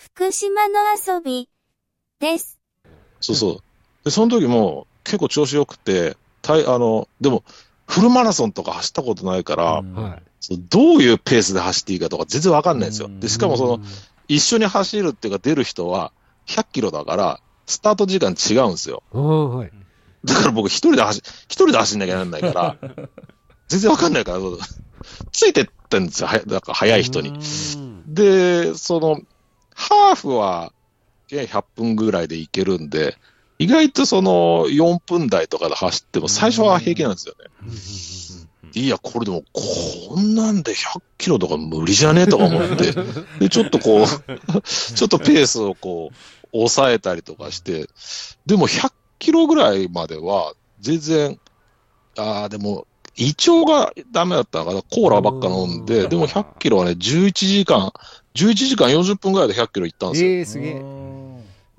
福島の遊びです。そうそう。で、その時も結構調子良くて、たいあの、でも、フルマラソンとか走ったことないから、うんはい。そうどういうペースで走っていいかとか全然わかんないんですよ。で、しかもその、一緒に走るっていうか出る人は100キロだから、スタート時間違うんですよ。はい。だから僕一人で走、一人で走んなきゃなんないから、全然わかんないから、そうついてってんですよ。はやだから早い人に。うんで、その、ハーフは、いや100分ぐらいで行けるんで、意外とその4分台とかで走っても最初は平気なんですよね。いや、これでも、こんなんで100キロとか無理じゃねえとか思って、で、ちょっとこう、ちょっとペースをこう、抑えたりとかして、でも100キロぐらいまでは、全然、ああ、でも、胃腸がダメだったから、コーラばっか飲んうで、ん。でも100キロはね、11時間、11時間40分ぐらいで100キロ行ったんですよ。ええ、すげえ。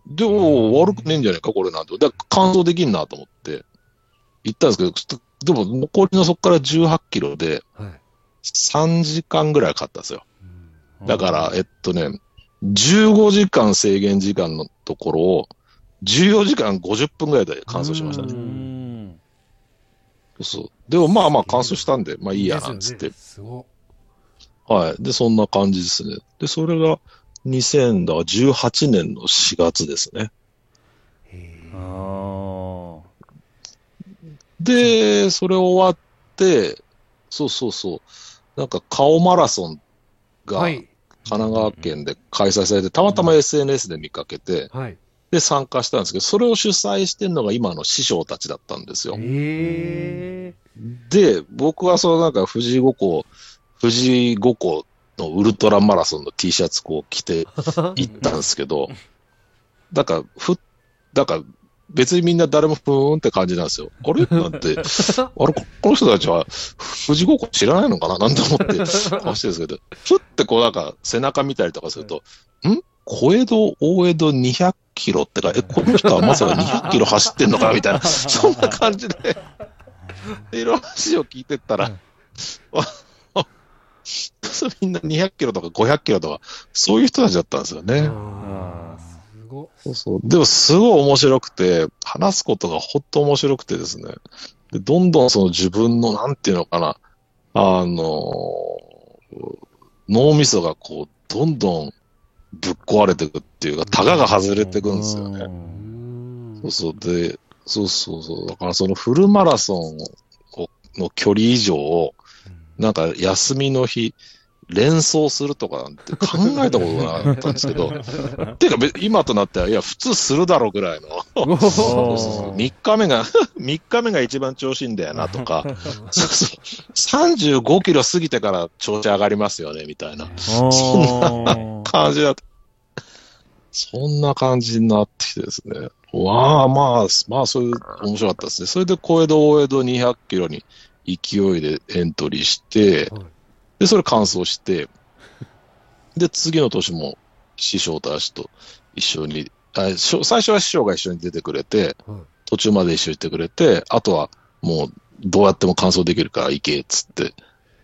で、おー悪くねえんじゃねえか、これなんて。だから完走できんなと思って、行ったんですけど、ちょっとでも残りのそこから18キロで、はい。3時間ぐらいかかったんですよ。うんだから、えっとね、15時間制限時間のところを、14時間50分ぐらいで完走しましたうね。ん。そう。でもまあまあ完走したんで、まあいいやなんつって。ですよねはい。で、そんな感じですね。で、それが2018年の4月ですね。ああ。で、それ終わって、そうそうそう。なんか顔マラソンえが神はい。奈川県で開催されて、たまたま SNS で見かけて、はい。で参加したんですけど、それを主催してるのが今の師匠たちだったんですよ。ええ。で、僕はそのなんか富士五湖、富士五湖のウルトラマラソンの T シャツこう着て行ったんですけど、だから、ふ、だから別にみんな誰もふーんって感じなんですよ。あれ？なんて、あれここの人たちは富士五湖知らないのかな？なんて思って 走ってるんですけど、ふってこうなんか背中見たりとかすると、ん？小江戸、大江戸200キロってか、え、この人はまさか200キロ走ってんのか？みたいな、そんな感じで、でいろんな話を聞いてったら、あ みんな200キロとか500キロとか、そういう人たちだったんですよね。ああ、すごい。そうそう。でも、すごい面白くて、話すことがほんと面白くてですね。で、どんどんその自分の、なんていうのかな、あの脳みそがこう、どんどんぶっ壊れていくっていうか、タガが外れていくんですよね。うんそうそう。で、そうそうそう。だからそのフルマラソンをの距離以上を、なんか休みの日、連想するとかなんて考えたことがなかったんですけど、ていうか別今となっては、いや、普通するだろうぐらいの、おそうそうーそう3日目が、3日目が一番調子いいんだよなとか、そうそう、35キロ過ぎてから調子上がりますよね、みたいなそ感じだった。そんな感じになってきてですね。わあ、まあ、まあ、そういう、面白かったですね。それで、小江戸、大江戸200キロに勢いでエントリーして、はいで、それ完走して、で、次の年も師匠たちと一緒に、あ最初は師匠が一緒に出てくれて、はい途中まで一緒にいてくれて、あとはもうどうやっても完走できるから行け、っつって。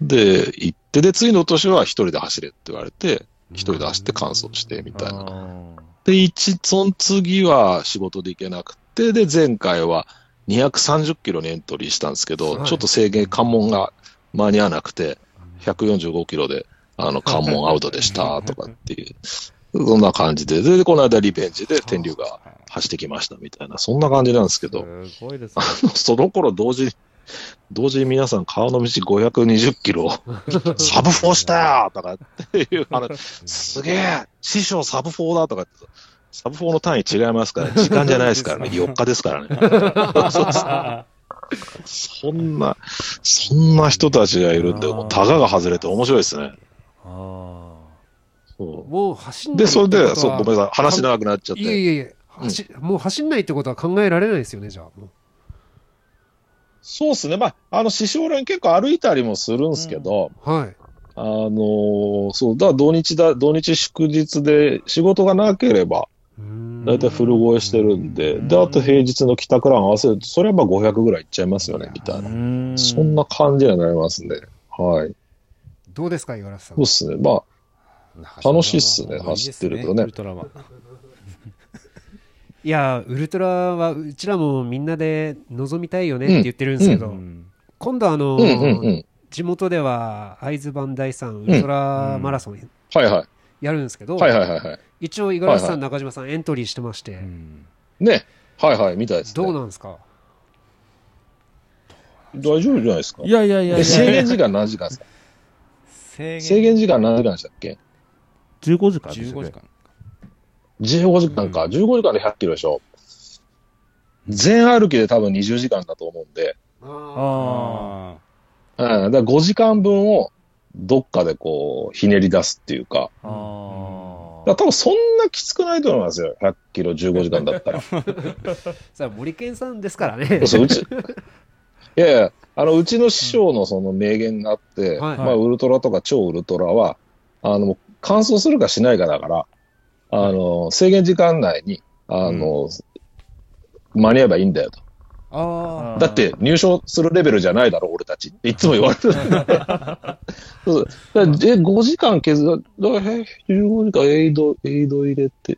で、行って、で、次の年は一人で走れって言われて、一人で走って完走して、みたいな。で、一、その次は仕事で行けなくて、で、前回は230キロにエントリーしたんですけど、はい。ちょっと制限、関門が間に合わなくて、145キロで、あの、関門アウトでした、とかっていう、そんな感じで、で、この間リベンジで天竜が走ってきました、みたいな、そんな感じなんですけど、すごいですね。その頃同時に、同時に皆さん川の道520キロ、サブ4したよとかっていう話、すげえ師匠サブ4だとかって、サブ4の単位違いますから、時間じゃないですからね、4日ですからね。そんな、そんな人たちがいるんで、もうタガが外れて面白いですね。あそもう走んうで、それで、そう、ごめんなさい、話長くなっちゃって。いえいえいえ、走もう走んないってことは考えられないですよね、じゃあ。もそうですね、まあ、あの、師匠連結構歩いたりもするんですけど、うはい。あのーそう、だから土日だ、土日祝日で仕事がなければ、だいたいフル超えしてるんで、で、あと平日の帰宅ラン合わせると、それはまあ500ぐらいいっちゃいますよね、みたいな。あ。そんな感じにはなりますね。はい。どうですか、五十嵐さんそうっ。すね。まあ、楽しいっすねいい走ってるとねウルトラマン。いや、ウルトラはうちらもみんなで望みたいよねって言ってるんですけど、うん今度あの、うんうんうん。地元では会津磐梯山ウルトラマラソンはいはい。やるんですけど、はいはいはいはい。一応五十嵐さん、はい中島さんエントリーしてまして、うんね。はいはい、みたいです、ね。どうなんですか？大丈夫じゃないですか？いやいやいやいえや。制限時間何時間ですか？制制限時間何時間でしたっけ？15時間ですよ15ね時間。?15 時間か。15時間で100キロでしょ。全歩きで多分20時間だと思うんで、あうん、だから5時間分をどっかでこう、ひねり出すっていうか、あ。あだから多分そんなきつくないと思いますよ。100キロ15時間だったら。さあ森健さんですからねそう、うち、いやいや、あの、うちの師匠のその名言があって、はいまあ、ウルトラとか超ウルトラは、あの、乾燥するかしないかだから、あの、制限時間内に、あの、間に合えばいいんだよと。ああだって、入賞するレベルじゃないだろ、俺たちっていつも言われてる。そうだからえ、5時間削る、だからえ15時間エイド、エイド入れて、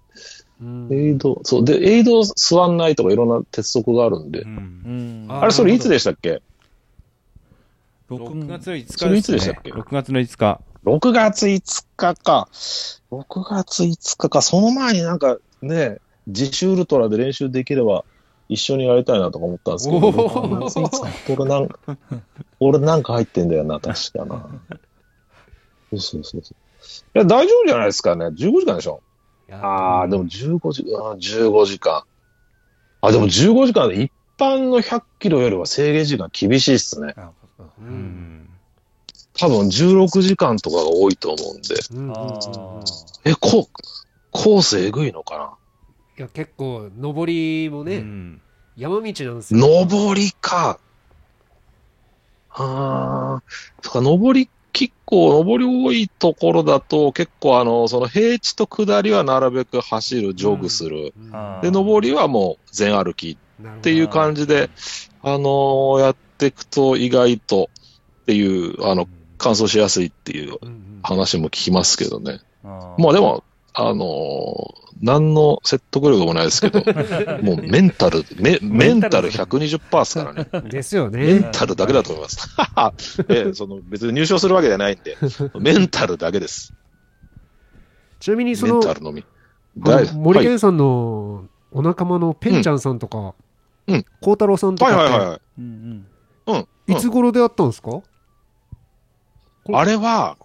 うんエイド、そう、で、エイド座んないとかいろんな鉄則があるんであ。う。んうん。ああれ、それいつでしたっけ？6月の5日です、ね。それいつでしたっけ ?6 月の5日。6月5日か。6月5日か。その前になんかね、自主ウルトラで練習できれば一緒にやりたいなとか思ったんですけど、おー6月5日俺なんか、俺なんか入ってんだよな、確かな。そうそうそうそう。いや、大丈夫じゃないですかね。15時間でしょ。ああ、でも15時間、15時間。あ、でも15時間で一般の100キロよりは制限時間厳しいっすね。多分16時間とかが多いと思うんで。え、こう、コースえぐいのかないや結構上りもね、うん。山道なんですよ。上りか。ああ、そっか、上り、結構、上り多いところだと、結構、あの、その平地と下りはなるべく走る、ジョグする。うん。あで、上りはもう全歩きっていう感じで、あのーやっていくと意外とっていう、あの、乾燥しやすいっていう話も聞きますけどね。あまあでも、あのー何の説得力もないですけど、もうメンタル、メメンタル120%ですからね。ですよメンねタルだけだと思います。ええその別に入賞するわけじゃないんで、メンタルだけです。ちなみにそメンのタルのみ。あの森健さんのお仲間のペンちゃんさんとかうん孝太郎さんとはいはいはい。うんうん。うてんいつ頃出会ったんですか？あれは、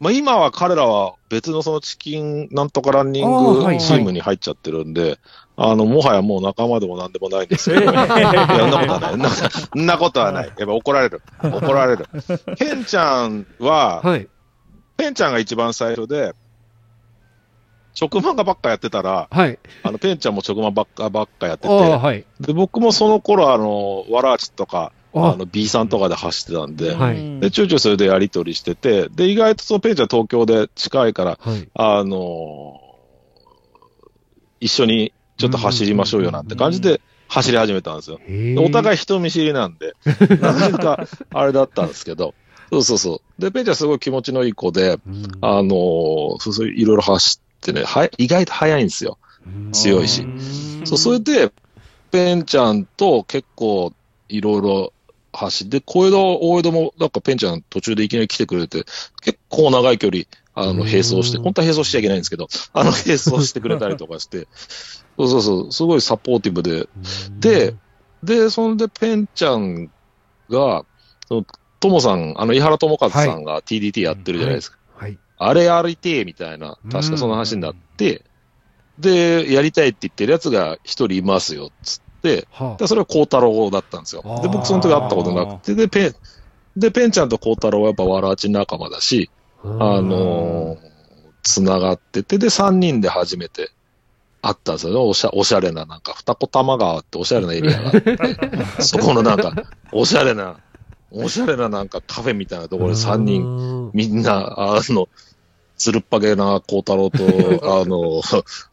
まあ、今は彼らは別のそのチキンなんとかランニングチームに入っちゃってるんで、あの、もはやもう仲間でもなんでもないんですけど、いや、そんなことはない。そんなことはない。やっぱ怒られる。怒られる。ペンちゃんは、はいペンちゃんが一番最初で、直漫画ばっかやってたら、はいあの、ペンちゃんも直漫ばっかばっかやってああて、はいで、僕もその頃、あの、ワラーチとか、ああの、B さんとかで走ってたんで、はい。で、ちょいちょいそれでやりとりしてて、で、意外とそのペンちゃん東京で近いから、はい。あの一緒にちょっと走りましょうよなんて感じで走り始めたんですよ。お互い人見知りなんで、なかなかあれだったんですけど、そうそうそう。で、ペンちゃんすごい気持ちのいい子で、うん。あのそうそういろいろ走ってね、は意外と速いんですよ。うん。強いし。そう、それで、ペンちゃんと結構いろいろ走って、小江戸、大江戸もなんかペンちゃん途中でいきなり来てくれて、結構長い距離、あの、うん。並走して、本当は並走しちゃいけないんですけど、あの、並走してくれたりとかして、そうそうそう、すごいサポーティブで、で、で、そんでペンちゃんが、ともさん、あの、井原智和さんが TDT やってるじゃないですか。はい。あれやりてえみたいな、確かその話になって、で、やりたいって言ってるやつが一人いますよ、つって、はで、それは孝太郎だったんですよ。で、僕その時会ったことなくて、で、ペン、で、ペンちゃんと孝太郎はやっぱわらあち仲間だし、ああのー、つながってて、で、三人で初めて会ったんですよ。ね。おしゃ、おしゃれな、なんか、二子玉川っておしゃれなエリアがあって、そこのなんか、おしゃれな、おしゃれななんかカフェみたいなところで三人、人みんな、あの、つるっぱげな孝太郎と、あの、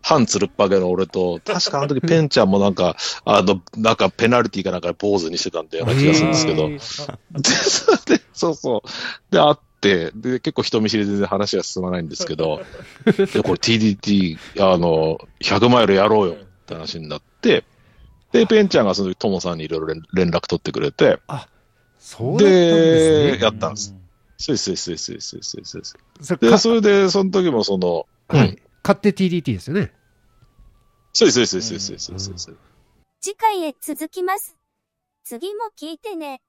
反つるっぱげの俺と、確かあの時ペンちゃんもなんか、あの、なんかペナルティーかなんかで坊主にしてたんだような気がするんですけど、で、それで、そうそう。で、会っって、で、結構人見知りで全然話が進まないんですけど、で、これ TDT、あの、100マイルやろうよって話になって、で、ペンちゃんがその時トモさんにいろいろ連連絡取ってくれて、そうだったんですで、ね。やったんです。そうです、そうです、そうです、そうです、そうですそうでそれで、その時もその、うはいん。買って TDT ですよね。そうです、そうです、そうです、そうです、そうです。次回へ続きます。次も聞いてね。